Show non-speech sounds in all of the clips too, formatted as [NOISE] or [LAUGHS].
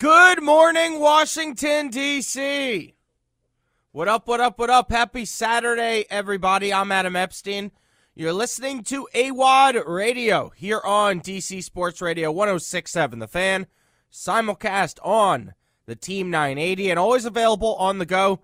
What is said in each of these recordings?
Good morning, Washington, D.C. What up, what up, what up? Happy Saturday, everybody. I'm Adam Epstein. You're listening to AWADD Radio here on DC Sports Radio 1067 The Fan, simulcast on the Team 980, and always available on the go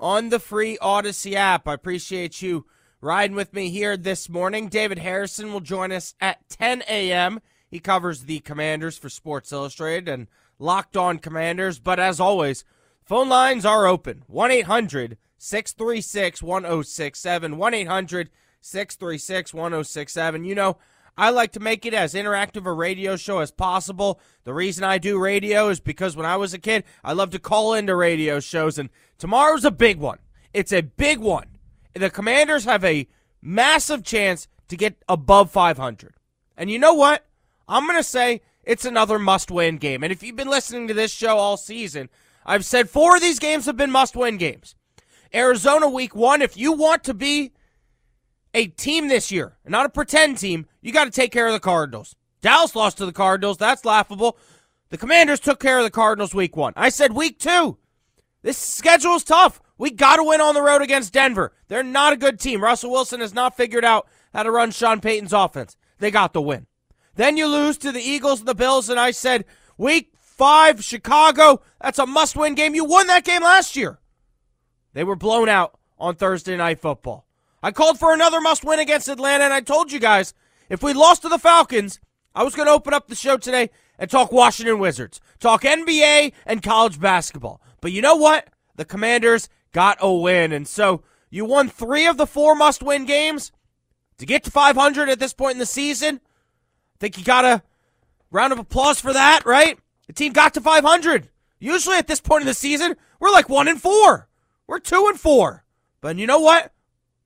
on the free Audacy app. I appreciate you riding with me here this morning. David Harrison will join us at 10 a.m. He covers the Commanders for Sports Illustrated and Locked On Commanders. But as always, Phone lines are open 1 800 636 1067. 1 800 636 1067. You know, I like to make it as interactive a radio show as possible. The reason I do radio is because when I was a kid, I loved to call into radio shows, and tomorrow's a big one. It's a big one. The Commanders have a massive chance to get above 500. And you know what? I'm going to say it's another must win game. And if you've been listening to this show all season, I've said four of these games have been must win games. Arizona week one, if you want to be a team this year, not a pretend team, you got to take care of the Cardinals. Dallas lost to the Cardinals. That's laughable. The Commanders took care of the Cardinals week one. I said week two. This schedule is tough. We got to win on the road against Denver. They're not a good team. Russell Wilson has not figured out how to run Sean Payton's offense. They got the win. Then you lose to the Eagles and the Bills, and I said, week five, Chicago. That's a must win game. You won that game last year. They were blown out on Thursday Night Football. I called for another must win against Atlanta, and I told you guys if we lost to the Falcons, I was going to open up the show today and talk Washington Wizards, talk NBA and college basketball. But you know what? The Commanders got a win, and so you won three of the four must win games. To get to 500 at this point in the season, think you got a round of applause for that, right? The team got to 500. Usually at this point in the season, we're like 1 and 4. We're 2 and 4. But you know what?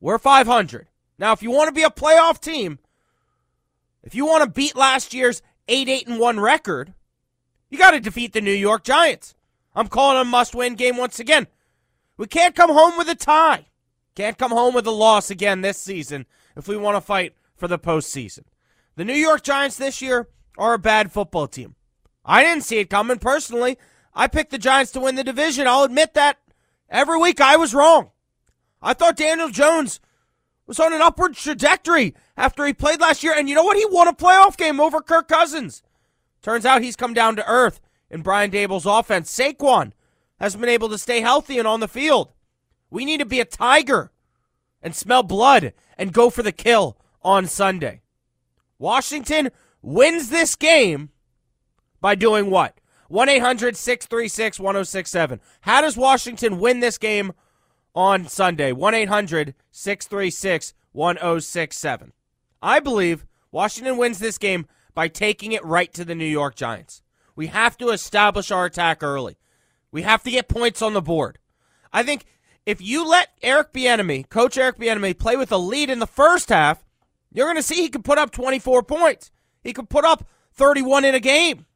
We're 500. Now, if you want to be a playoff team, if you want to beat last year's 8 8 and 1 record, you got to defeat the New York Giants. I'm calling a must win game once again. We can't come home with a tie. Can't come home with a loss again this season if we want to fight for the postseason. The New York Giants this year are a bad football team. I didn't see it coming personally. I picked the Giants to win the division. I'll admit that every week I was wrong. I thought Daniel Jones was on an upward trajectory after he played last year. And you know what? He won a playoff game over Kirk Cousins. Turns out he's come down to earth in Brian Daboll's offense. Saquon has been able to stay healthy and on the field. We need to be a tiger and smell blood and go for the kill on Sunday. Washington wins this game by doing what? 1 800 636 1067. How does Washington win this game on Sunday? 1 800 636 1067. I believe Washington wins this game by taking it right to the New York Giants. We have to establish our attack early. We have to get points on the board. I think if you let Eric Bieniemy, Coach Eric Bieniemy, play with a lead in the first half, you're going to see he can put up 24 points. He can put up 31 in a game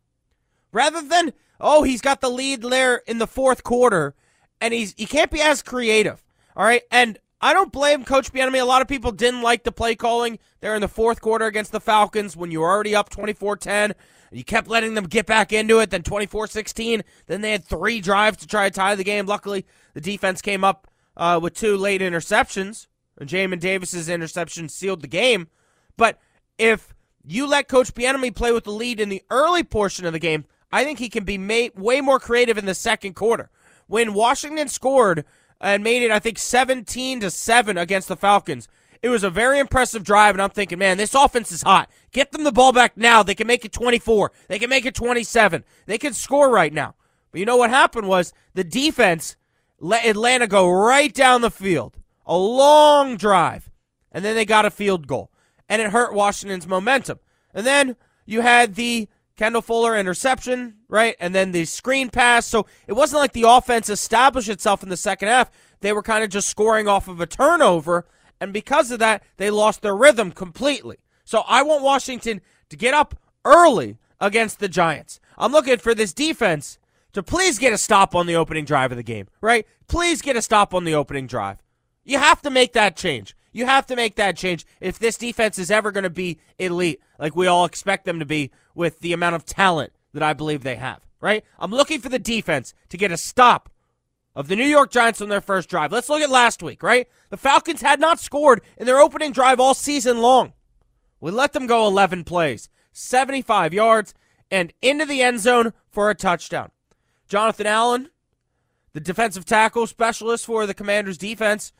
rather than oh he's got the lead there in the fourth quarter and he's he can't be as creative. All right, and I don't blame Coach Bieniemy. A lot of people didn't like the play calling there in the fourth quarter against the Falcons when you were already up 24-10. You kept letting them get back into it. Then 24-16. Then they had three drives to try to tie the game. Luckily, the defense came up uh, with two late interceptions. Jamin Davis's interception sealed the game. But if you let Coach Bieniemy play with the lead in the early portion of the game, I think he can be made way more creative in the second quarter. When Washington scored and made it, I think 17 to 7 against the Falcons, it was a very impressive drive, and I'm thinking, man, this offense is hot. Get them the ball back now. They can make it 24. They can make it 27. They can score right now. But you know what happened was the defense let Atlanta go right down the field. A long drive. And then they got a field goal. And it hurt Washington's momentum. And then you had the Kendall Fuller interception, right? And then the screen pass. So it wasn't like the offense established itself in the second half. They were kind of just scoring off of a turnover. And because of that, they lost their rhythm completely. So I want Washington to get up early against the Giants. I'm looking for this defense to please get a stop on the opening drive of the game, right? Please get a stop on the opening drive. You have to make that change. You have to make that change if this defense is ever going to be elite, like we all expect them to be with the amount of talent that I believe they have, right? I'm looking for the defense to get a stop of the New York Giants on their first drive. Let's look at last week, right? The Falcons had not scored in their opening drive all season long. We let them go 11 plays, 75 yards, and into the end zone for a touchdown. Jonathan Allen, the defensive tackle specialist for the Commanders defense,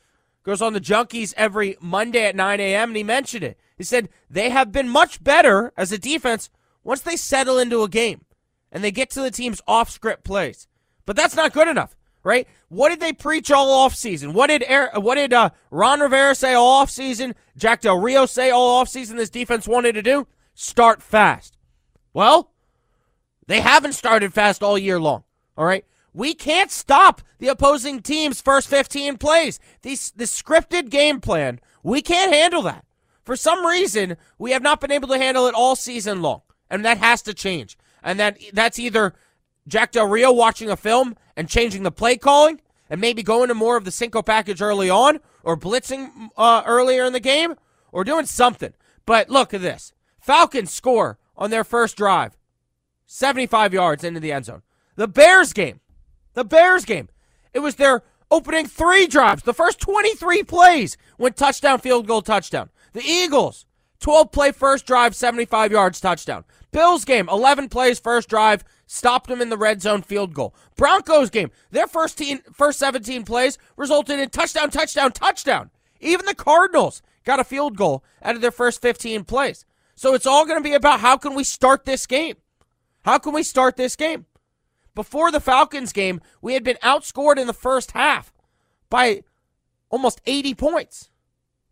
goes on the Junkies every Monday at 9 a.m., and he mentioned it. He said they have been much better as a defense once they settle into a game and they get to the team's off script plays. But that's not good enough, right? What did they preach all off season? What did what did uh, Ron Rivera say all off season? Jack Del Rio say all off season this defense wanted to do? Start fast. Well, they haven't started fast all year long. All right. We can't stop the opposing team's first 15 plays. These, the scripted game plan, we can't handle that. For some reason, we have not been able to handle it all season long, and that has to change. And that that's either Jack Del Rio watching a film and changing the play calling, and maybe going to more of the Cinco package early on, or blitzing uh, earlier in the game, or doing something. But look at this: Falcons score on their first drive, 75 yards into the end zone. The Bears game, the Bears game. It was their opening three drives. The first 23 plays went touchdown, field goal, touchdown. The Eagles, 12 play first drive, 75 yards, touchdown. Bills game, 11 plays first drive, stopped them in the red zone, field goal. Broncos game, their first team, first 17 plays resulted in touchdown, touchdown, touchdown. Even the Cardinals got a field goal out of their first 15 plays. So it's all going to be about how can we start this game? How can we start this game? Before the Falcons game, we had been outscored in the first half by almost 80 points.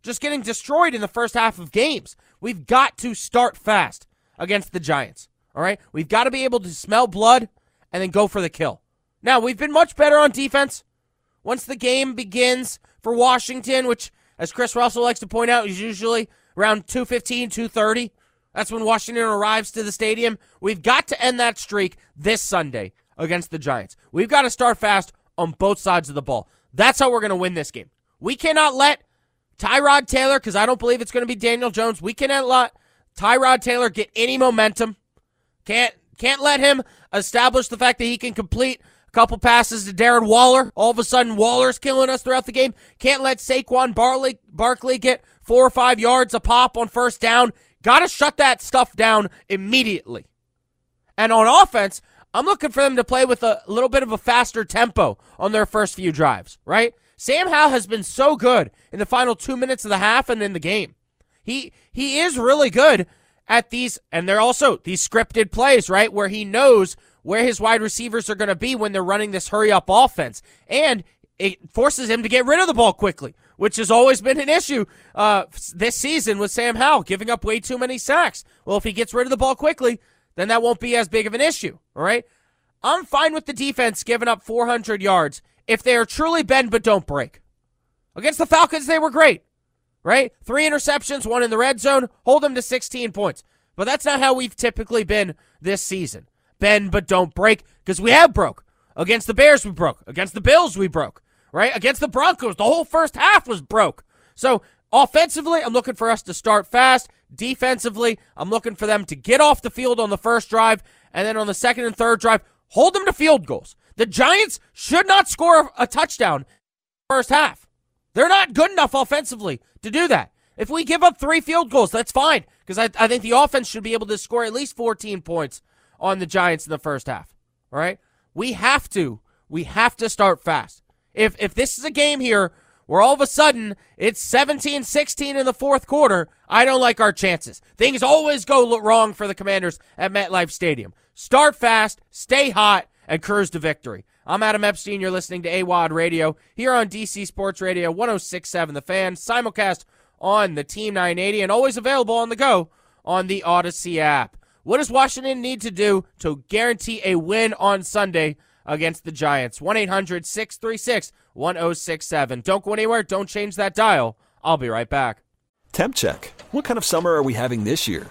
Just getting destroyed in the first half of games. We've got to start fast against the Giants. All right? We've got to be able to smell blood and then go for the kill. Now, we've been much better on defense. Once the game begins for Washington, which, as Chris Russell likes to point out, is usually around 215, 230. That's when Washington arrives to the stadium. We've got to end that streak this Sunday against the Giants. We've got to start fast on both sides of the ball. That's how we're going to win this game. We cannot let Tyrod Taylor, because I don't believe it's going to be Daniel Jones. We cannot let Tyrod Taylor get any momentum. Can't can't let him establish the fact that he can complete a couple passes to Darren Waller. All of a sudden, Waller's killing us throughout the game. Can't let Saquon Barley, Barkley get four or five yards a pop on first down. Got to shut that stuff down immediately. And on offense, I'm looking for them to play with a little bit of a faster tempo on their first few drives, right? Sam Howell has been so good in the final two minutes of the half and in the game. He he is really good at these, and they're also these scripted plays, right? Where he knows where his wide receivers are going to be when they're running this hurry up offense. And it forces him to get rid of the ball quickly, which has always been an issue uh, this season with Sam Howell, giving up way too many sacks. Well, if he gets rid of the ball quickly, then that won't be as big of an issue. All right. I'm fine with the defense giving up 400 yards if they are truly bend but don't break. Against the Falcons, they were great, right? Three interceptions, one in the red zone, hold them to 16 points. But that's not how we've typically been this season. Bend but don't break because we have broke. Against the Bears, we broke. Against the Bills, we broke, right? Against the Broncos, the whole first half was broke. So offensively, I'm looking for us to start fast Defensively, I'm looking for them to get off the field on the first drive, and then on the second and third drive, hold them to field goals. The Giants should not score a touchdown first half. They're not good enough offensively to do that. If we give up three field goals, that's fine because I, I think the offense should be able to score at least 14 points on the Giants in the first half. All right? We have to. We have to start fast. If if this is a game here where all of a sudden it's 17-16 in the fourth quarter, I don't like our chances. Things always go wrong for the Commanders at MetLife Stadium. Start fast, stay hot, and cruise to victory. I'm Adam Epstein. You're listening to AWADD Radio here on DC Sports Radio 1067 The Fan, simulcast on the Team 980, and always available on the go on the Audacy app. What does Washington need to do to guarantee a win on Sunday against the Giants? 1 800 636 1067. Don't go anywhere. Don't change that dial. I'll be right back. Temp check. What kind of summer are we having this year?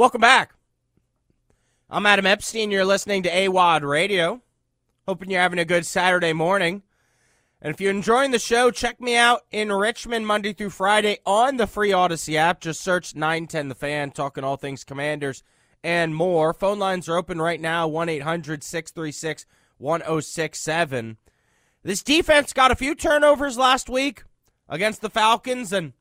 Welcome back. I'm Adam Epstein. You're listening to AWADD Radio. Hoping you're having a good Saturday morning. And if you're enjoying the show, check me out in Richmond Monday through Friday on the free Audacy app. Just search 910 The Fan, talking all things Commanders and more. Phone lines are open right now 1 800 636 1067. This defense got a few turnovers last week against the Falcons, and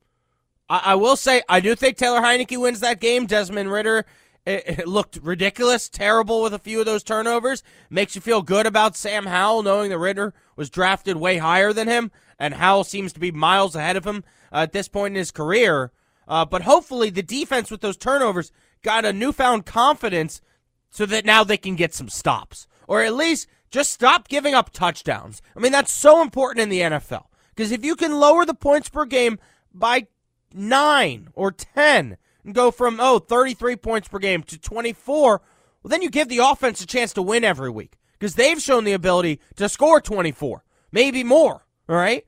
I, I will say I do think Taylor Heinicke wins that game. Desmond Ridder it, it looked ridiculous, terrible with a few of those turnovers. Makes you feel good about Sam Howell, knowing that Ridder was drafted way higher than him, and Howell seems to be miles ahead of him uh, at this point in his career. Uh, but hopefully, the defense with those turnovers got a newfound confidence so that now they can get some stops, or at least just stop giving up touchdowns. I mean, that's so important in the NFL because if you can lower the points per game by nine or 10 and go from, oh, 33 points per game to 24, well, then you give the offense a chance to win every week because they've shown the ability to score 24, maybe more. All right.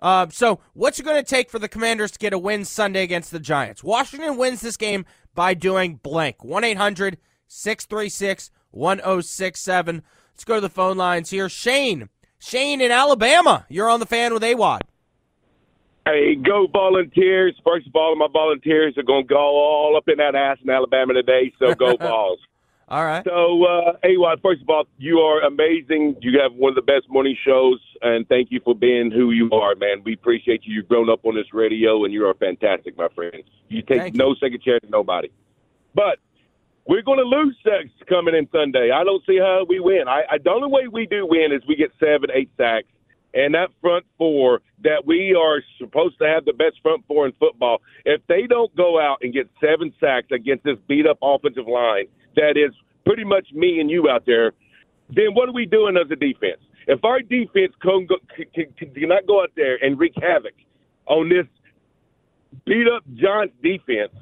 Uh, so, what's it going to take for the Commanders to get a win Sunday against the Giants? Washington wins this game by doing blank. 1 800 636 1067. Let's go to the phone lines here. Shane. Shane in Alabama. You're on the fan with AWADD. Hey, go volunteers. First of all, my volunteers are going to go all up in that ass in Alabama today, so go [LAUGHS] balls. All right. So, uh, AWADD, first of all, you are amazing. You have one of the best morning shows, and thank you for being who you are, man. We appreciate you. You've grown up on this radio, and you are fantastic, my friend. You take Thank no second chance to nobody. But we're going to lose sacks coming in Sunday. I don't see how we win. I, I the only way we do win is we get seven, eight sacks, and that front four that we are supposed to have the best front four in football. If they don't go out and get seven sacks against this beat up offensive line, that is pretty much me and you out there, then what are we doing as a defense? If our defense can, can, can, cannot go out there and wreak havoc on this beat up Giants defense,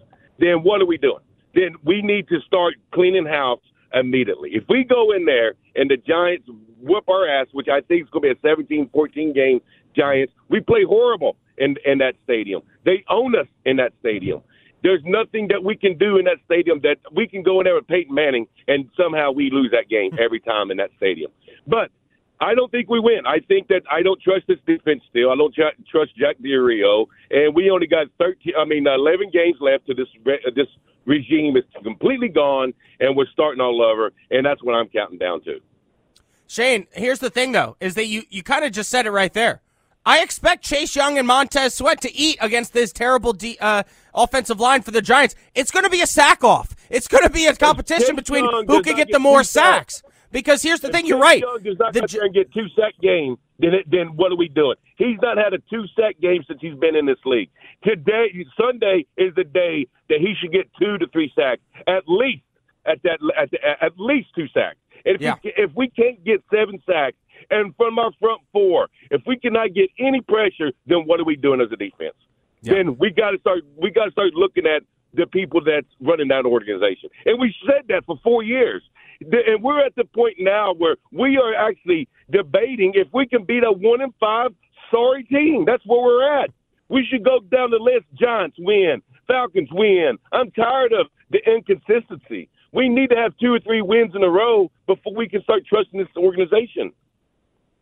then what are we doing? Then we need to start cleaning house immediately. If we go in there and the Giants whoop our ass, which I think is going to be a 17 14 game Giants, we play horrible in, in that stadium. They own us in that stadium. There's nothing that we can do in that stadium that we can go in there with Peyton Manning and somehow we lose that game [LAUGHS] every time in that stadium. But I don't think we win. I think that I don't trust this defense still. I don't tr- trust Jack Del Rio and we only got 13. I mean, 11 games left to this re- this regime is completely gone, and we're starting all over, and that's what I'm counting down to. Shane, here's the thing though, is that you you kind of just said it right there. I expect Chase Young and Montez Sweat to eat against this terrible D, uh, offensive line for the Giants. It's going to be a sack off. It's going to be a competition between who can get get the more sacks. sacks. Because here's the If thing, you're right. Young does not The there and get two sack game. Then, it, then what are we doing? He's not had a two sack game since he's been in this league. Today, Sunday is the day that he should get two to three sacks at least. At that, at, the, at least two sacks. And if, Yeah. we, if we can't get seven sacks, and from our front four, if we cannot get any pressure, then what are we doing as a defense? Yeah. Then we got to start. We got to start looking at the people that's running that organization. And we said that for four years. And we're at the point now where we are actually debating if we can beat a one and five sorry team. That's where we're at. We should go down the list. Giants win. Falcons win. I'm tired of the inconsistency. We need to have two or three wins in a row before we can start trusting this organization.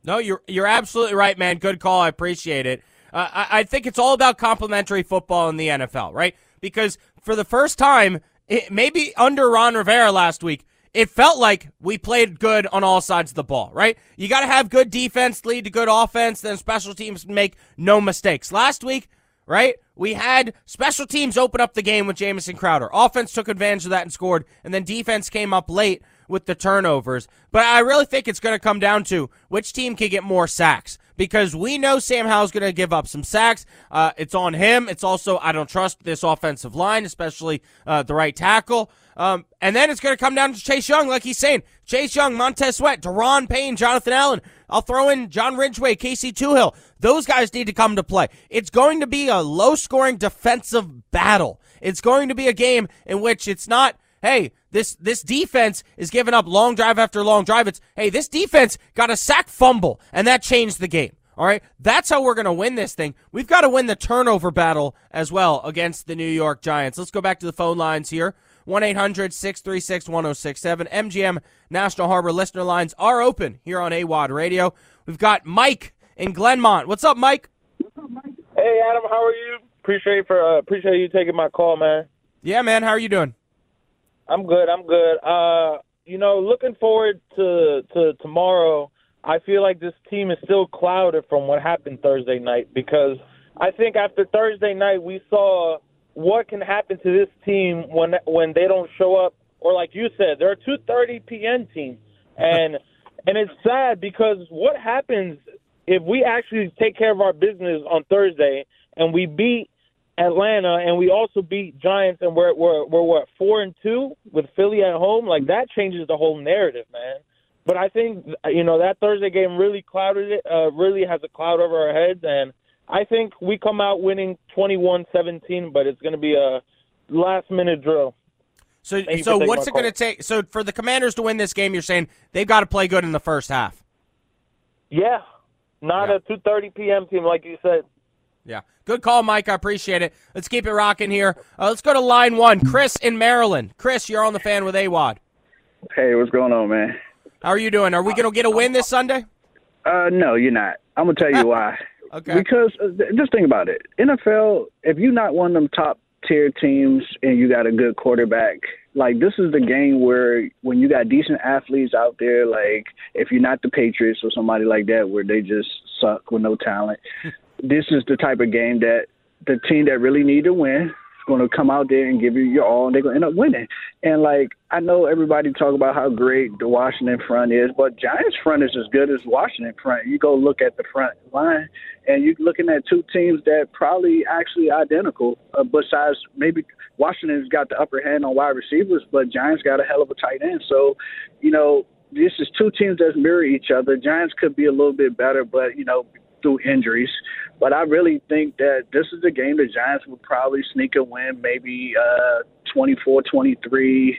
No, you're you're absolutely right, man. Good call. I appreciate it. Uh, I, I think it's all about complementary football in the NFL, right? Because for the first time, it, maybe under Ron Rivera last week, it felt like we played good on all sides of the ball, right? You got to have good defense lead to good offense, then special teams make no mistakes. Last week, right? We had special teams open up the game with Jamison Crowder. Offense took advantage of that and scored, and then defense came up late with the turnovers. But I really think it's going to come down to which team can get more sacks because we know Sam Howell's going to give up some sacks. Uh, it's on him. It's also, I don't trust this offensive line, especially uh, the right tackle. Um, and then it's going to come down to Chase Young, like he's saying. Chase Young, Montez Sweat, Daron Payne, Jonathan Allen. I'll throw in John Ridgeway, Casey Toohill. Those guys need to come to play. It's going to be a low scoring defensive battle. It's going to be a game in which it's not, hey, this this defense is giving up long drive after long drive. It's, hey, this defense got a sack fumble, and that changed the game. All right, that's how we're going to win this thing. We've got to win the turnover battle as well against the New York Giants. Let's go back to the phone lines here. 1 800 636 1067. MGM National Harbor listener lines are open here on AWADD Radio. We've got Mike in Glenmont. What's up, Mike? Hey Adam, how are you? Appreciate for uh, appreciate you taking my call, man. Yeah, man, how are you doing? I'm good. I'm good. Uh, you know, looking forward to to tomorrow. I feel like this team is still clouded from what happened Thursday night because I think after Thursday night we saw what can happen to this team when when they don't show up or like you said, they're a 2:30 p.m. team, and [LAUGHS] and it's sad because what happens if we actually take care of our business on Thursday and we beat Atlanta and we also beat Giants and we're we're we're what four and two with Philly at home, like that changes the whole narrative, man. But I think you know that Thursday game really clouded it, uh, really has a cloud over our heads, and I think we come out winning 21-17, but it's going to be a last minute drill. So, Thank so what's it going to take? So, for the Commanders to win this game, you're saying they've got to play good in the first half. Yeah, not Yeah. a 2:30 p.m. team like you said. Yeah. Good call, Mike. I appreciate it. Let's keep it rocking here. Uh, let's go to line one. Chris in Maryland. Chris, you're on the fan with AWADD. Hey, what's going on, man? How are you doing? Are we going to get a win this Sunday? Uh, no, you're not. I'm gonna tell you [LAUGHS] why. Okay. Because uh, th- just think about it. NFL, if you're not one of them top tier teams and you got a good quarterback, like this is the game where when you got decent athletes out there, like if you're not the Patriots or somebody like that where they just suck with no talent, [LAUGHS] this is the type of game that the team that really need to win going to come out there and give you your all, and they're going to end up winning. And like I know everybody talk about how great the Washington front is, but Giants front is as good as Washington front. You go look at the front line, and you're looking at two teams that probably actually identical. Uh, besides maybe Washington's got the upper hand on wide receivers, but Giants got a hell of a tight end. So, you know, this is two teams that mirror each other. Giants could be a little bit better, but you know, through injuries. But I really think that this is a game the Giants would probably sneak a win, maybe uh, 24-23.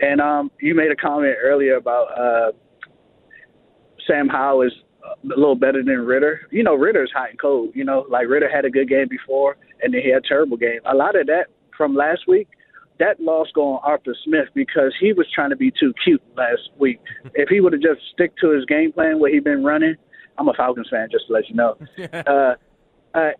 And um, you made a comment earlier about uh, Sam Howell is a little better than Ridder. You know, Ridder's hot and cold. You know, like Ridder had a good game before, and then he had a terrible game. A lot of that from last week, that loss going Arthur Smith because he was trying to be too cute last week. [LAUGHS] if he would have just stick to his game plan, what he'd been running, I'm a Falcons fan, just to let you know. [LAUGHS] uh, uh,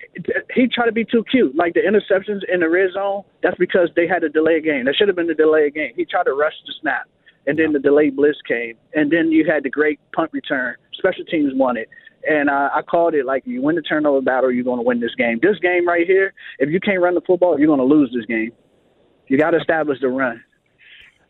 he tried to be too cute. Like the interceptions in the red zone, that's because they had a delay game. That should have been a delay game. He tried to rush the snap, and then the delayed blitz came, and then you had the great punt return. Special teams won it. And uh, I called it like you win the turnover battle, you're going to win this game. This game right here, if you can't run the football, you're going to lose this game. You got to establish the run.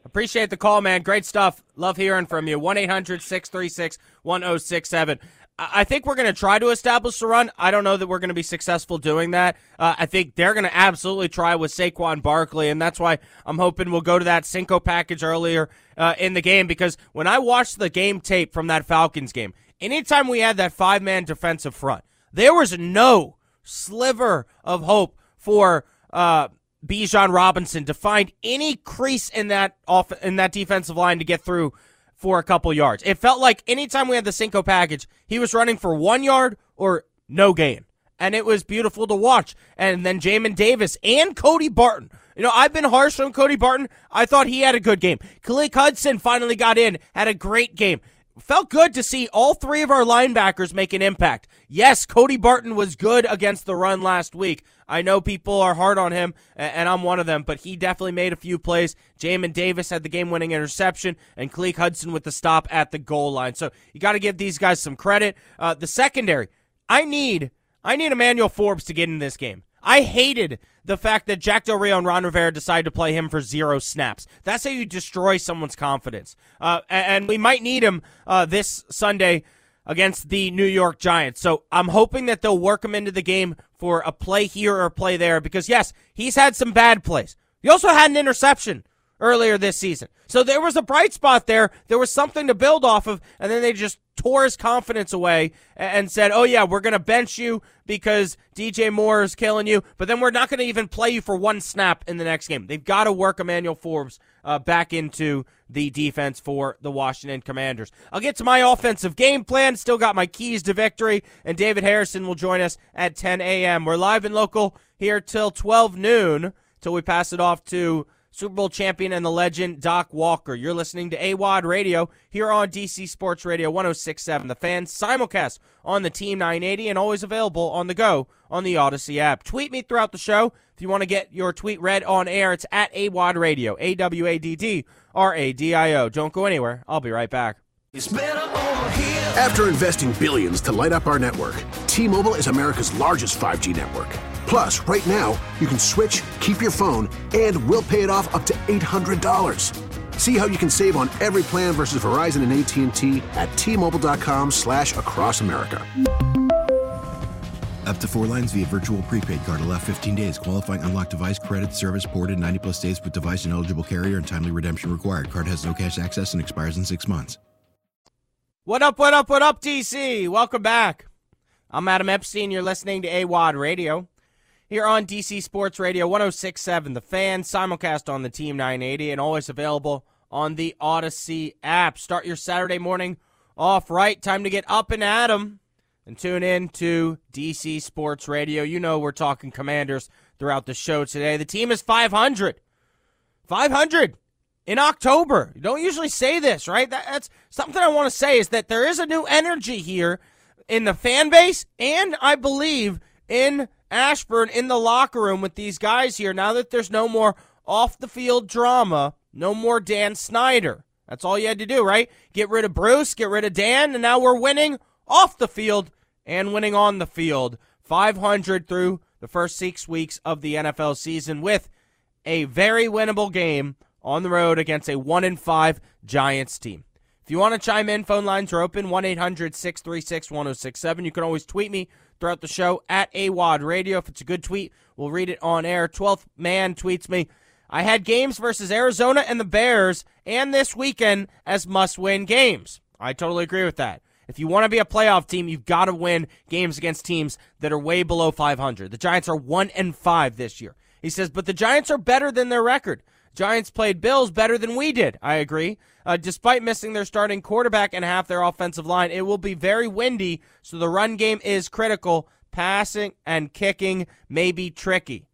Appreciate the call, man. Great stuff. Love hearing from you. 1 800 636 1067. I think we're going to try to establish the run. I don't know that we're going to be successful doing that. Uh, I think they're going to absolutely try with Saquon Barkley, and that's why I'm hoping we'll go to that Cinco package earlier uh, in the game because when I watched the game tape from that Falcons game, anytime we had that five man defensive front, there was no sliver of hope for uh, Bijan Robinson to find any crease in that off in that defensive line to get through for a couple yards. It felt like anytime we had the Cinco package, he was running for one yard or no gain. And it was beautiful to watch. And then Jamin Davis and Cody Barton. You know, I've been harsh on Cody Barton. I thought he had a good game. Khaleke Hudson finally got in, had a great game felt good to see all three of our linebackers make an impact. Yes, Cody Barton was good against the run last week. I know people are hard on him, and I'm one of them, but he definitely made a few plays. Jamin Davis had the game winning interception, and Khaleke Hudson with the stop at the goal line. So you got to give these guys some credit. Uh, the secondary, I need. I need Emmanuel Forbes to get in this game. I hated the fact that Jack Del Rio and Ron Rivera decided to play him for zero snaps. That's how you destroy someone's confidence. Uh, and we might need him uh, this Sunday against the New York Giants. So I'm hoping that they'll work him into the game for a play here or a play there because, yes, he's had some bad plays. He also had an interception earlier this season. So there was a bright spot there. There was something to build off of, and then they just tore his confidence away and said, "Oh yeah, we're going to bench you because DJ Moore is killing you, but then we're not going to even play you for one snap in the next game." They've got to work Emmanuel Forbes uh, back into the defense for the Washington Commanders. I'll get to my offensive game plan. Still got my keys to victory, and David Harrison will join us at 10 a.m. We're live and local here till 12 noon till we pass it off to Super Bowl champion and the legend Doc Walker. You're listening to AWADD Radio here on DC Sports Radio 1067. The fan simulcast on the Team 980 and always available on the go on the Audacy app. Tweet me throughout the show. If you want to get your tweet read on air, it's at AWADD Radio, A W A D D R A D I O. Don't go anywhere. I'll be right back. After investing billions to light up our network, T Mobile is America's largest 5G network Plus, right now, you can switch, keep your phone, and we'll pay it off up to $800. See how you can save on every plan versus Verizon and AT&T at tmobile.com slash across America. Up to four lines via virtual prepaid card. Allow 15 days. Qualifying unlocked device credit service ported 90 plus days with device and eligible carrier and timely redemption required. Card has no cash access and expires in six months. What up, what up, what up, DC? Welcome back. I'm Adam Epstein. You're listening to AWADD Radio here on DC Sports Radio 1067 The Fan, simulcast on the Team 980, and always available on the Audacy app. Start your Saturday morning off right. Time to get up and at 'em and tune in to DC Sports Radio. You know we're talking commanders throughout the show today. The team is 500. 500 in October. You don't usually say this, right? That, that's something I want to say is that there is a new energy here in the fan base and I believe in Ashburn in the locker room with these guys here now that there's no more off the field drama, no more Dan Snyder. That's all you had to do, right? Get rid of Bruce, get rid of Dan, and now we're winning off the field and winning on the field. 500 through the first six weeks of the NFL season with a very winnable game on the road against a 1 in 5 Giants team. If you want to chime in, phone lines are open 1 800 636 1067. You can always tweet me throughout the show at AWADD Radio. If it's a good tweet, we'll read it on air. 12th man tweets me. I had games versus Arizona and the Bears and this weekend as must win games. I totally agree with that. If you want to be a playoff team, you've got to win games against teams that are way below 500. The Giants are 1 and 5 this year. He says, but the Giants are better than their record. Giants played Bills better than we did. I agree. Uh, despite missing their starting quarterback and half their offensive line, it will be very windy, so the run game is critical. Passing and kicking may be tricky.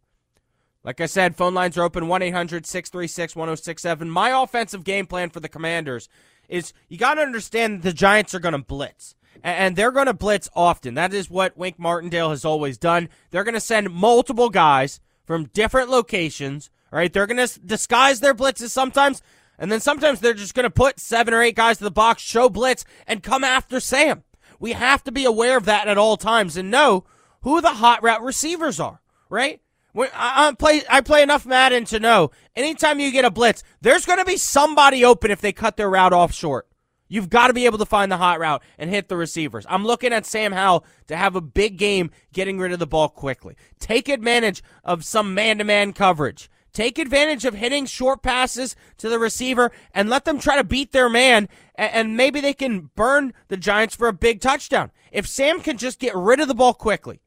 Like I said, phone lines are open 1 800 636 1067. My offensive game plan for the Commanders is you got to understand the Giants are going to blitz. and they're going to blitz often. That is what Wink Martindale has always done. They're going to send multiple guys from different locations. Right? They're going to disguise their blitzes sometimes, and then sometimes they're just going to put seven or eight guys to the box, show blitz, and come after Sam. We have to be aware of that at all times and know who the hot route receivers are. Right? When I, I play, I play enough Madden to know anytime you get a blitz, there's going to be somebody open if they cut their route off short. You've got to be able to find the hot route and hit the receivers. I'm looking at Sam Howell to have a big game getting rid of the ball quickly. Take advantage of some man to man coverage. Take advantage of hitting short passes to the receiver and let them try to beat their man, and maybe they can burn the Giants for a big touchdown. If Sam can just get rid of the ball quickly,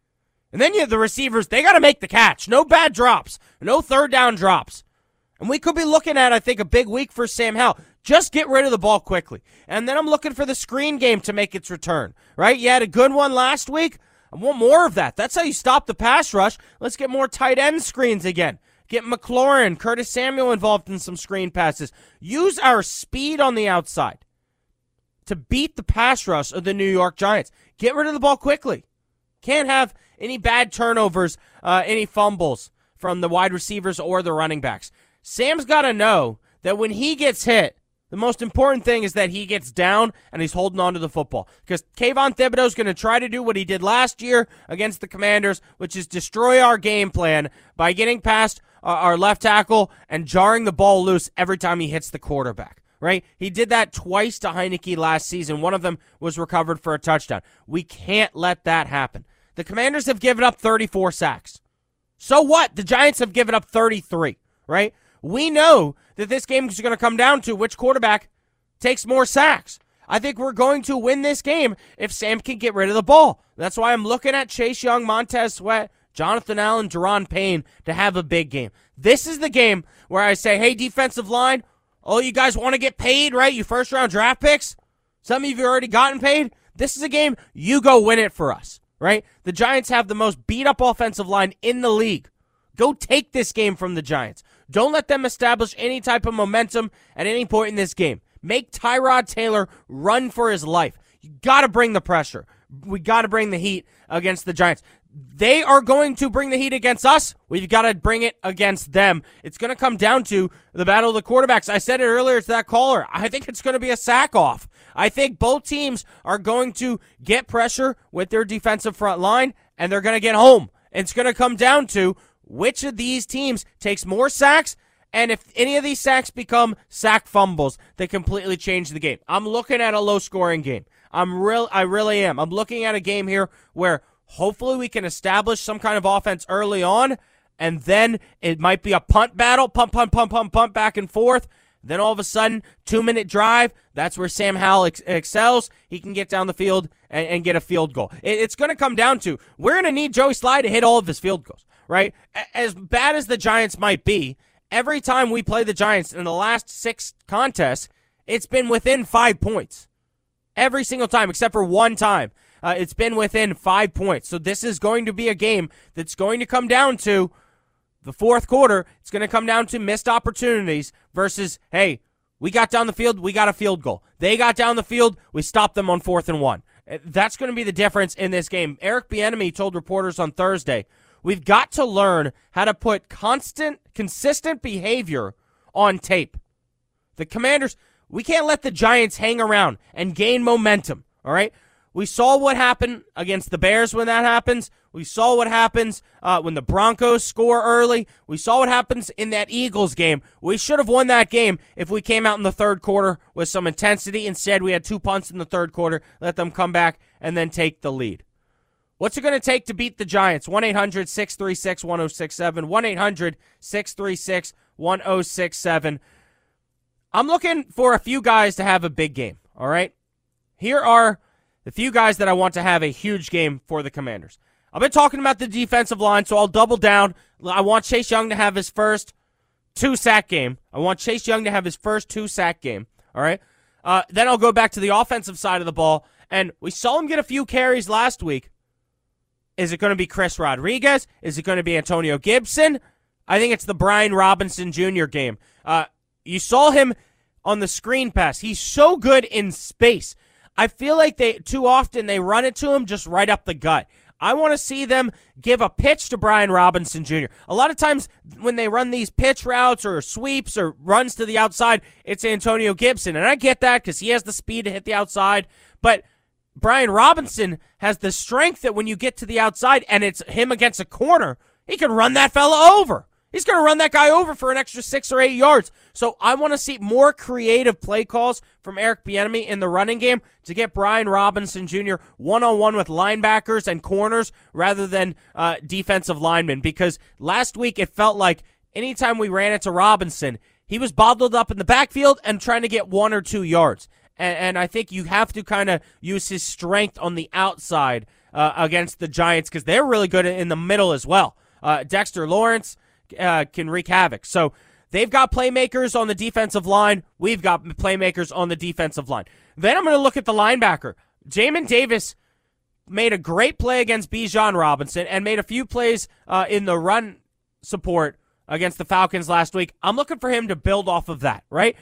and then you have the receivers, they got to make the catch. No bad drops, no third down drops. And we could be looking at, I think, a big week for Sam Howell. Just get rid of the ball quickly. And then I'm looking for the screen game to make its return, right? You had a good one last week. I want more of that. That's how you stop the pass rush. Let's get more tight end screens again. Get McLaurin, Curtis Samuel involved in some screen passes. Use our speed on the outside to beat the pass rush of the New York Giants. Get rid of the ball quickly. Can't have any bad turnovers, uh, any fumbles from the wide receivers or the running backs. Sam's got to know that when he gets hit, the most important thing is that he gets down and he's holding on to the football. Because Kayvon Thibodeaux is going to try to do what he did last year against the Commanders, which is destroy our game plan by getting past our left tackle and jarring the ball loose every time he hits the quarterback. Right? He did that twice to Heinicke last season. One of them was recovered for a touchdown. We can't let that happen. The Commanders have given up 34 sacks. So what? The Giants have given up 33, right? We know that this game is going to come down to which quarterback takes more sacks. I think we're going to win this game if Sam can get rid of the ball. That's why I'm looking at Chase Young, Montez Sweat, Jonathan Allen, Daron Payne to have a big game. This is the game where I say, hey, defensive line, oh, you guys want to get paid, right? You first round draft picks? Some of you have already gotten paid. This is a game you go win it for us, right? The Giants have the most beat up offensive line in the league. Go take this game from the Giants. Don't let them establish any type of momentum at any point in this game. Make Tyrod Taylor run for his life. You got to bring the pressure. We got to bring the heat against the Giants. They are going to bring the heat against us. We've got to bring it against them. It's going to come down to the battle of the quarterbacks. I said it earlier to that caller. I think it's going to be a sack off. I think both teams are going to get pressure with their defensive front line, and they're going to get home. It's going to come down to which of these teams takes more sacks and if any of these sacks become sack fumbles, they completely change the game. I'm looking at a low scoring game. I'm real I really am. I'm looking at a game here where hopefully we can establish some kind of offense early on and then it might be a punt battle, pump, pump, pump, pump, pump back and forth. Then all of a sudden, two minute drive. That's where Sam Howell ex- excels. He can get down the field and, and get a field goal. It, it's going to come down to we're going to need Joey Slye to hit all of his field goals right? As bad as the Giants might be, every time we play the Giants in the last six contests, it's been within five points. Every single time, except for one time. Uh, it's been within five points. So this is going to be a game that's going to come down to the fourth quarter. It's going to come down to missed opportunities versus, hey, we got down the field, we got a field goal. They got down the field, we stopped them on fourth and one. Uh, that's going to be the difference in this game. Eric Bieniemy told reporters on Thursday We've got to learn how to put constant, consistent behavior on tape. The commanders, we can't let the Giants hang around and gain momentum, all right? We saw what happened against the Bears when that happens. We saw what happens uh, when the Broncos score early. We saw what happens in that Eagles game. We should have won that game if we came out in the third quarter with some intensity. Instead, we had two punts in the third quarter, let them come back, and then take the lead. What's it going to take to beat the Giants? 1 800 636 1067. 1 800 636 1067. I'm looking for a few guys to have a big game, all right? Here are the few guys that I want to have a huge game for the Commanders. I've been talking about the defensive line, so I'll double down. I want Chase Young to have his first two sack game. I want Chase Young to have his first two sack game, all right? Uh, then I'll go back to the offensive side of the ball, and we saw him get a few carries last week. Is it going to be Chris Rodriguez? Is it going to be Antonio Gibson? I think it's the Brian Robinson Jr. game. Uh, you saw him on the screen pass. He's so good in space. I feel like they too often they run it to him just right up the gut. I want to see them give a pitch to Brian Robinson Jr. A lot of times when they run these pitch routes or sweeps or runs to the outside, it's Antonio Gibson. And I get that because he has the speed to hit the outside. But Brian Robinson has the strength that when you get to the outside and it's him against a corner, he can run that fella over. He's going to run that guy over for an extra six or eight yards. So I want to see more creative play calls from Eric Bieniemy in the running game to get Brian Robinson Jr. one on one with linebackers and corners rather than uh, defensive linemen. Because last week it felt like anytime we ran into Robinson, he was bottled up in the backfield and trying to get one or two yards. And, and I think you have to kind of use his strength on the outside uh, against the Giants because they're really good in the middle as well. Uh, Dexter Lawrence uh, can wreak havoc. So they've got playmakers on the defensive line. We've got playmakers on the defensive line. Then I'm going to look at the linebacker. Jamin Davis made a great play against Bijan Robinson and made a few plays uh, in the run support against the Falcons last week. I'm looking for him to build off of that, right?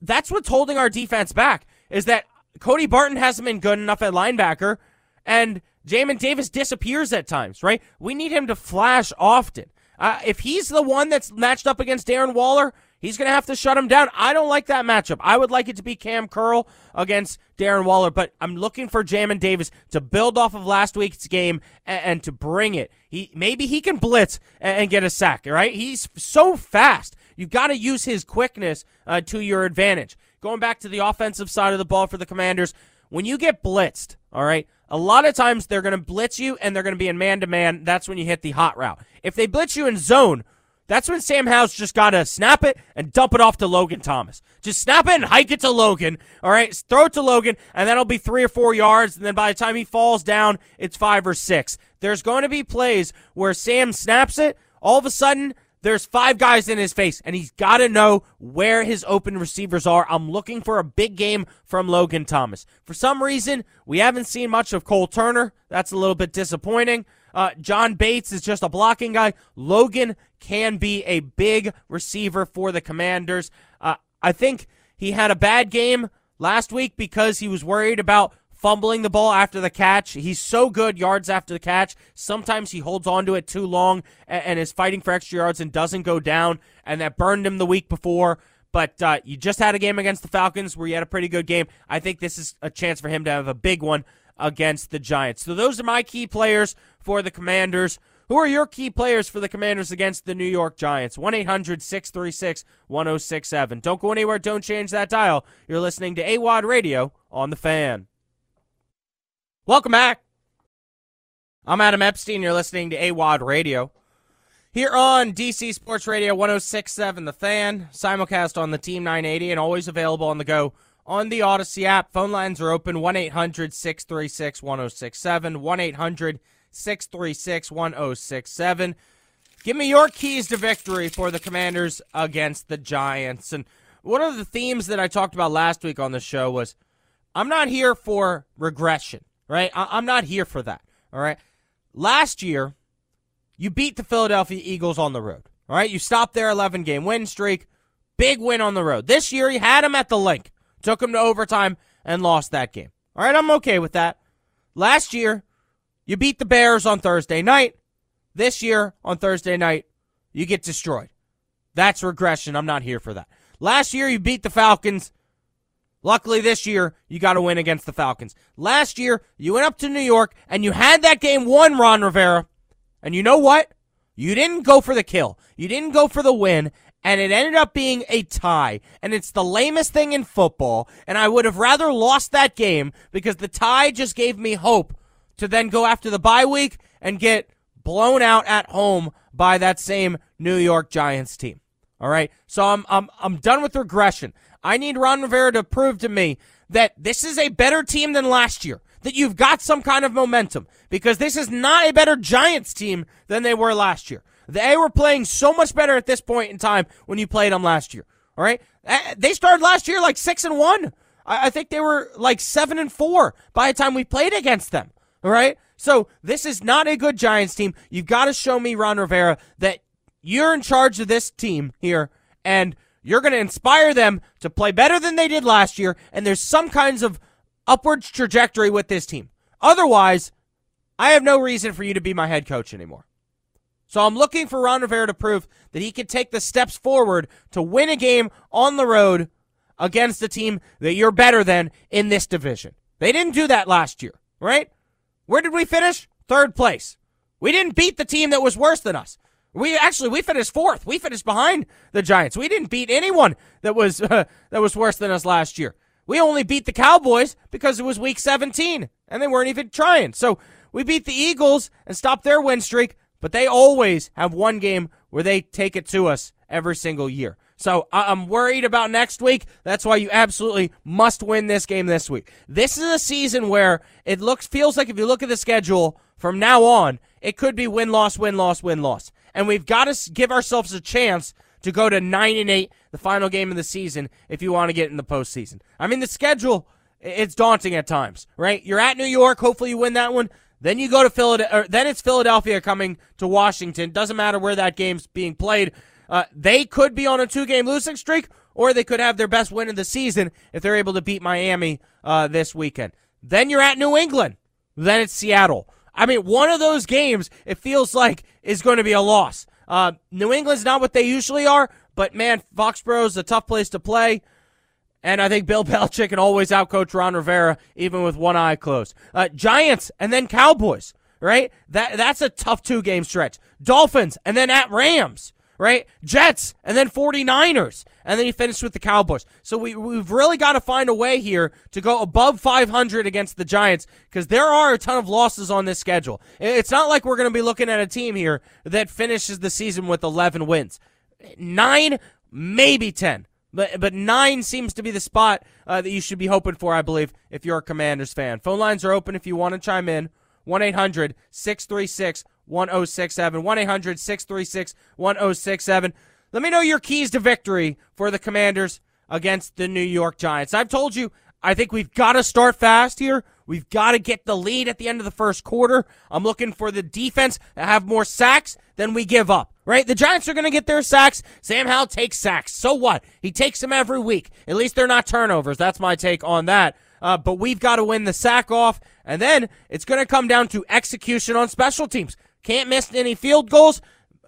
That's what's holding our defense back is that Cody Barton hasn't been good enough at linebacker and Jamin Davis disappears at times, right? We need him to flash often. Uh, if he's the one that's matched up against Darren Waller, he's going to have to shut him down. I don't like that matchup. I would like it to be Cam Curl against Darren Waller, but I'm looking for Jamin Davis to build off of last week's game and, and to bring it. He maybe he can blitz and, and, get a sack. Right? He's so fast. You've got to use his quickness uh, to your advantage. Going back to the offensive side of the ball for the Commanders, when you get blitzed, all right, a lot of times they're going to blitz you and they're going to be in man to man. That's when you hit the hot route. If they blitz you in zone, that's when Sam Howell's just got to snap it and dump it off to Logan Thomas. Just snap it and hike it to Logan. All right, throw it to Logan, and that'll be three or four yards. And then by the time he falls down, it's five or six. There's going to be plays where Sam snaps it. All of a sudden, there's five guys in his face, and he's got to know where his open receivers are. I'm looking for a big game from Logan Thomas. For some reason, we haven't seen much of Cole Turner. That's a little bit disappointing. Uh, John Bates is just a blocking guy. Logan can be a big receiver for the Commanders. Uh, I think he had a bad game last week because he was worried about fumbling the ball after the catch. He's so good yards after the catch. Sometimes he holds on to it too long and, and is fighting for extra yards and doesn't go down, and that burned him the week before. But uh, you just had a game against the Falcons where you had a pretty good game. I think this is a chance for him to have a big one against the Giants. So those are my key players for the Commanders. Who are your key players for the Commanders against the New York Giants? 1 800 636 1067. Don't go anywhere. Don't change that dial. You're listening to AWADD Radio on the fan. Welcome back. I'm Adam Epstein. You're listening to AWADD Radio. Here on DC Sports Radio 1067 The Fan, simulcast on the Team 980 and always available on the go on the Audacy app. Phone lines are open 1 800 636 1067. 1 800 636 1067. Give me your keys to victory for the Commanders against the Giants. And one of the themes that I talked about last week on the show was I'm not here for regression right? I- I'm not here for that. All right. Last year, you beat the Philadelphia Eagles on the road. All right. You stopped their 11 game win streak. Big win on the road. This year, you had them at the link, took them to overtime, and lost that game. All right. I'm okay with that. Last year, you beat the Bears on Thursday night. This year, on Thursday night, you get destroyed. That's regression. I'm not here for that. Last year, you beat the Falcons. Luckily, this year, you got to win against the Falcons. Last year, you went up to New York and you had that game won, Ron Rivera. And you know what? You didn't go for the kill. You didn't go for the win. And it ended up being a tie. And it's the lamest thing in football. And I would have rather lost that game because the tie just gave me hope to then go after the bye week and get blown out at home by that same New York Giants team. All right. So I'm I'm I'm done with regression. I need Ron Rivera to prove to me that this is a better team than last year, that you've got some kind of momentum, because this is not a better Giants team than they were last year. They were playing so much better at this point in time when you played them last year. All right, eh, they started last year like six and one. I think they were like seven and four by the time we played against them. All right, so this is not a good Giants team. You've got to show me, Ron Rivera, that you're in charge of this team here, and you're going to inspire them to play better than they did last year, and there's some kinds of upward trajectory with this team. Otherwise, I have no reason for you to be my head coach anymore. So I'm looking for Ron Rivera to prove that he can take the steps forward to win a game on the road against a team that you're better than in this division. They didn't do that last year, right? Where did we finish? Third place. We didn't beat the team that was worse than us. We actually we finished fourth. We finished behind the Giants. We didn't beat anyone that was uh, [LAUGHS] that was worse than us last year. We only beat the Cowboys because it was week 17 and they weren't even trying. So we beat the Eagles and stopped their win streak, but they always have one game where they take it to us every single year. So I'm worried about next week. That's why you absolutely must win this game this week. This is a season where it looks feels like if you look at the schedule from now on, it could be win loss win loss win loss. And we've got to give ourselves a chance to go to 9 and 8 the final game of the season if you want to get in the postseason. I mean the schedule it's daunting at times, right? You're at New York, hopefully you win that one. Then you go to Philadelphia. Then it's Philadelphia coming to Washington. Doesn't matter where that game's being played. Uh, they could be on a two-game losing streak, or they could have their best win of the season if they're able to beat Miami uh, this weekend. Then you're at New England. Then it's Seattle. I mean, one of those games it feels like is going to be a loss. Uh, New England's not what they usually are, but man, Foxborough's a tough place to play. And I think Bill [LAUGHS] Belichick can always outcoach Ron Rivera, even with one eye closed. Uh, Giants and then Cowboys, right? That that's a tough two game stretch. Dolphins and then at Rams, right? Jets and then 49ers. And then you finish with the Cowboys. So we, we've really got to find a way here to go above 500 against the Giants because there are a ton of losses on this schedule. It's not like we're going to be looking at a team here that finishes the season with 11 wins. Nine, maybe 10. But but nine seems to be the spot uh, that you should be hoping for, I believe, if you're a Commanders fan. Phone lines are open if you want to chime in. 1 800 636 1067. 1 800 636 1067. Let me know your keys to victory for the Commanders against the New York Giants. I've told you, I think we've got to start fast here. We've got to get the lead at the end of the first quarter. I'm looking for the defense to have more sacks than we give up, right? The Giants are going to get their sacks. Sam Howell takes sacks. So what? He takes them every week. At least they're not turnovers. That's my take on that. Uh, but we've got to win the sack off. And then it's going to come down to execution on special teams. Can't miss any field goals.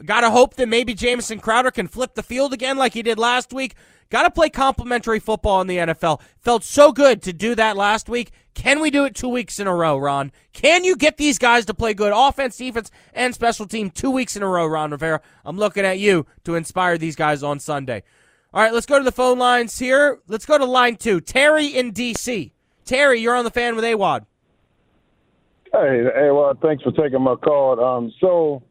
Got to hope that maybe Jamison Crowder can flip the field again like he did last week. Got to play complementary football in the NFL. Felt so good to do that last week. Can we do it two weeks in a row, Ron? Can you get these guys to play good offense, defense, and special team two weeks in a row, Ron Rivera? I'm looking at you to inspire these guys on Sunday. All right, let's go to the phone lines here. Let's go to line two. Terry in D.C. Terry, you're on the fan with AWADD. Hey, well, thanks for taking my call. Um, so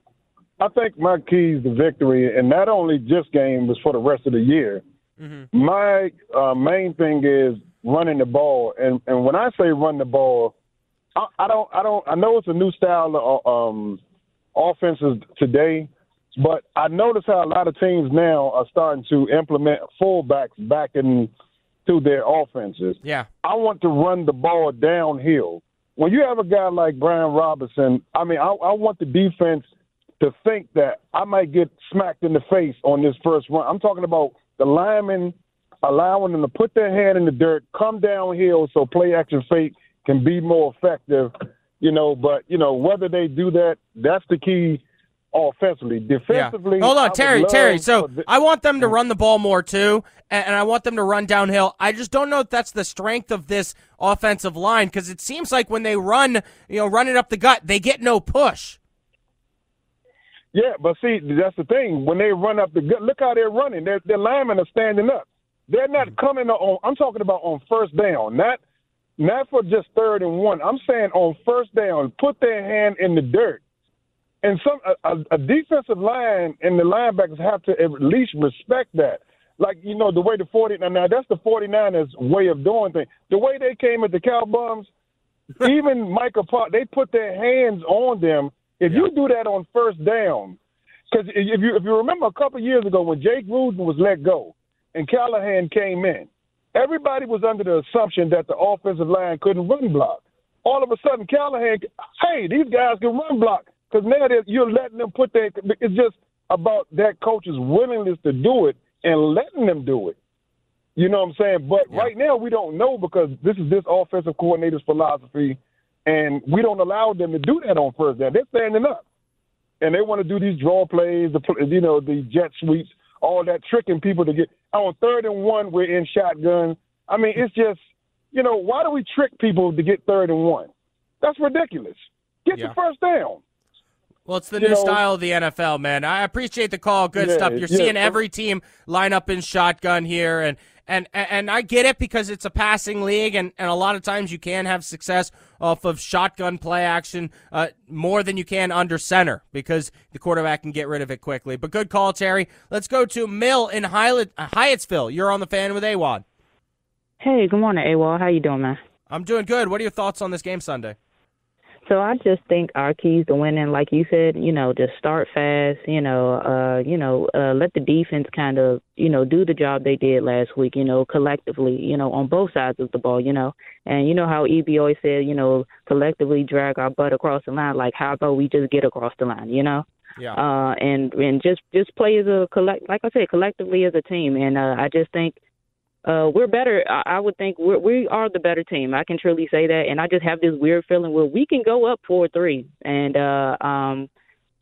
I think my keys to victory, and not only this game, was for the rest of the year. Mm-hmm. My uh, main thing is running the ball, and and when I say run the ball, I, I don't I don't I know it's a new style of um, offenses today, but I notice how a lot of teams now are starting to implement fullbacks back into their offenses. Yeah, I want to run the ball downhill. When you have a guy like Brian Robinson, I mean, I, I want the defense to think that I might get smacked in the face on this first run. I'm talking about the linemen allowing them to put their hand in the dirt, come downhill so play action fake can be more effective. You know, but you know whether they do that, that's the key offensively. Defensively, yeah. hold on, Terry, Terry. So I want them to mm-hmm. run the ball more too, and, and, I want them to run downhill. I just don't know if that's the strength of this offensive line because it seems like when they run, you know, running up the gut, they get no push. Yeah, but see, that's the thing. When they run up the gut, look how they're running. Their, their linemen are standing up. They're not mm-hmm. coming on. I'm talking about on first down, not not for just third and one. I'm saying on first down, put their hand in the dirt. And some a, a defensive line and the linebackers have to at least respect that. Like you know the way the 40 now that's the 49ers way of doing things. The way they came at the Cowboys, even Michael Park, they put their hands on them if yeah. you do that on first down, because if you if you remember a couple years ago when Jake Gruden was let go and Callahan came in, everybody was under the assumption that the offensive line couldn't run block. All of a sudden, Callahan, hey, these guys can run block because now you're letting them put their. It's just about that coach's willingness to do it and letting them do it. You know what I'm saying? But right now we don't know because this is this offensive coordinator's philosophy, and we don't allow them to do that on first down. They're standing up, and they want to do these draw plays, the you know the jet sweeps, all that tricking people to get on third and one. We're in shotgun. I mean, it's just you know why do we trick people to get third and one? That's ridiculous. Get Yeah. the first down. Well, it's the You new know- style of the NFL, man. I appreciate the call. Good Yeah, stuff. You're yeah. seeing every team line up in shotgun here, and and and I get it because it's a passing league, and, and a lot of times you can have success off of shotgun play action uh, more than you can under center because the quarterback can get rid of it quickly. But good call, Terry. Let's go to Mill in uh, Hyattsville. You're on the fan with AWADD. Hey, good morning, AWOL. How you doing, man? I'm doing good. What are your thoughts on this game Sunday? So I just think our keys to winning, like you said, you know, just start fast, you know, uh, you know, uh, let the defense kind of, you know, do the job they did last week, you know, collectively, you know, on both sides of the ball, you know. And you know how EB always said, you know, collectively drag our butt across the line. Like, how about we just get across the line, you know? Yeah. Uh, and and just just play as a collect, like I said, collectively as a team. And uh, I just think uh, we're better. I, I would think we're, we are the better team. I can truly say that. And I just have this weird feeling where we can go up four three. And uh, um,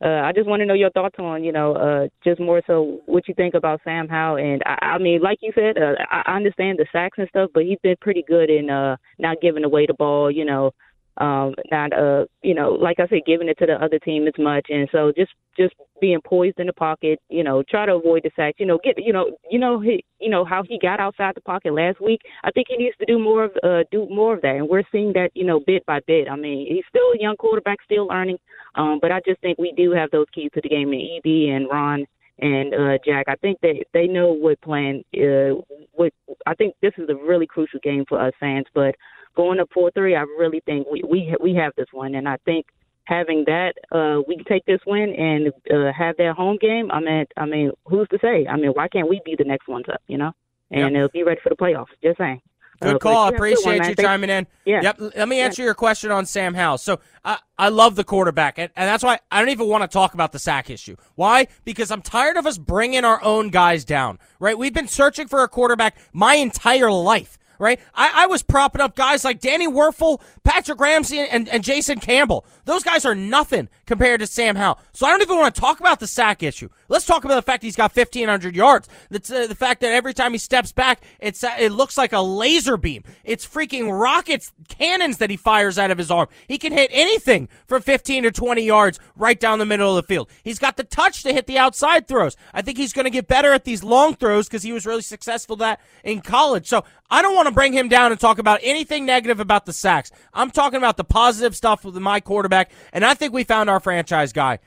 uh, I just want to know your thoughts on, you know, uh, just more so what you think about Sam Howell. And I, I mean, like you said, uh, I understand the sacks and stuff, but he's been pretty good in uh, not giving away the ball. You know, um, not uh, you know, like I said, giving it to the other team as much. And so just just being poised in the pocket, you know, try to avoid the sacks. You know, get you know, you know, he, you know how he got outside the pocket last week. I think he needs to do more of uh, do more of that, and we're seeing that, you know, bit by bit. I mean, he's still a young quarterback, still learning, um, but I just think we do have those keys to the game. in EB and Ron and uh, Jack, I think they they know what plan. Uh, what I think this is a really crucial game for us fans, but going to four three, I really think we we we have this one, and I think having that, uh, we can take this win and uh, have that home game. I mean, I mean, who's to say? I mean, why can't we be the next ones up? You know, and uh, be ready for the playoffs. Just saying. Good Uh, call. but I you have a good appreciate one, you chiming in. Yeah. Yep. Let me answer your question on Sam Howell. So I, I love the quarterback, and, and that's why I don't even want to talk about the sack issue. Why? Because I'm tired of us bringing our own guys down. Right? We've been searching for a quarterback my entire life. Right? I, I was propping up guys like Danny Wuerffel, Patrick Ramsey, and, and Jason Campbell. Those guys are nothing compared to Sam Howell. So I don't even want to talk about the sack issue. Let's talk about the fact he's got 1,500 yards. That's uh, the fact that every time he steps back, it's uh, it looks like a laser beam. It's freaking rockets, cannons that he fires out of his arm. He can hit anything from 15 to 20 yards right down the middle of the field. He's got the touch to hit the outside throws. I think he's going to get better at these long throws because he was really successful that in college. So I don't want to bring him down and talk about anything negative about the sacks. I'm talking about the positive stuff with my quarterback, and I think we found our franchise guy.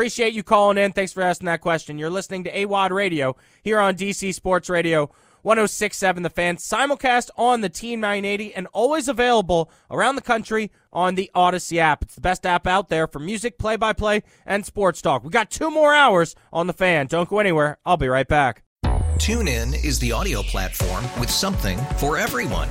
Appreciate you calling in. Thanks for asking that question. You're listening to AWADD Radio here on DC Sports Radio 1067 The Fan. Simulcast on the Team 980 and always available around the country on the Audacy app. It's the best app out there for music, play by play, and sports talk. We got two more hours on the fan. Don't go anywhere. I'll be right back. TuneIn is the audio platform with something for everyone.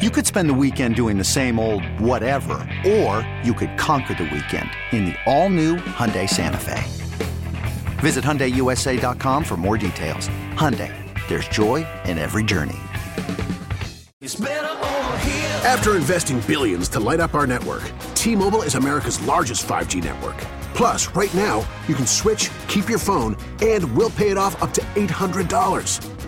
You could spend the weekend doing the same old whatever, or you could conquer the weekend in the all-new Hyundai Santa Fe. Visit HyundaiUSA.com for more details. Hyundai, there's joy in every journey. After investing billions to light up our network, T-Mobile is America's largest 5G network. Plus, right now, you can switch, keep your phone, and we'll pay it off up to $800.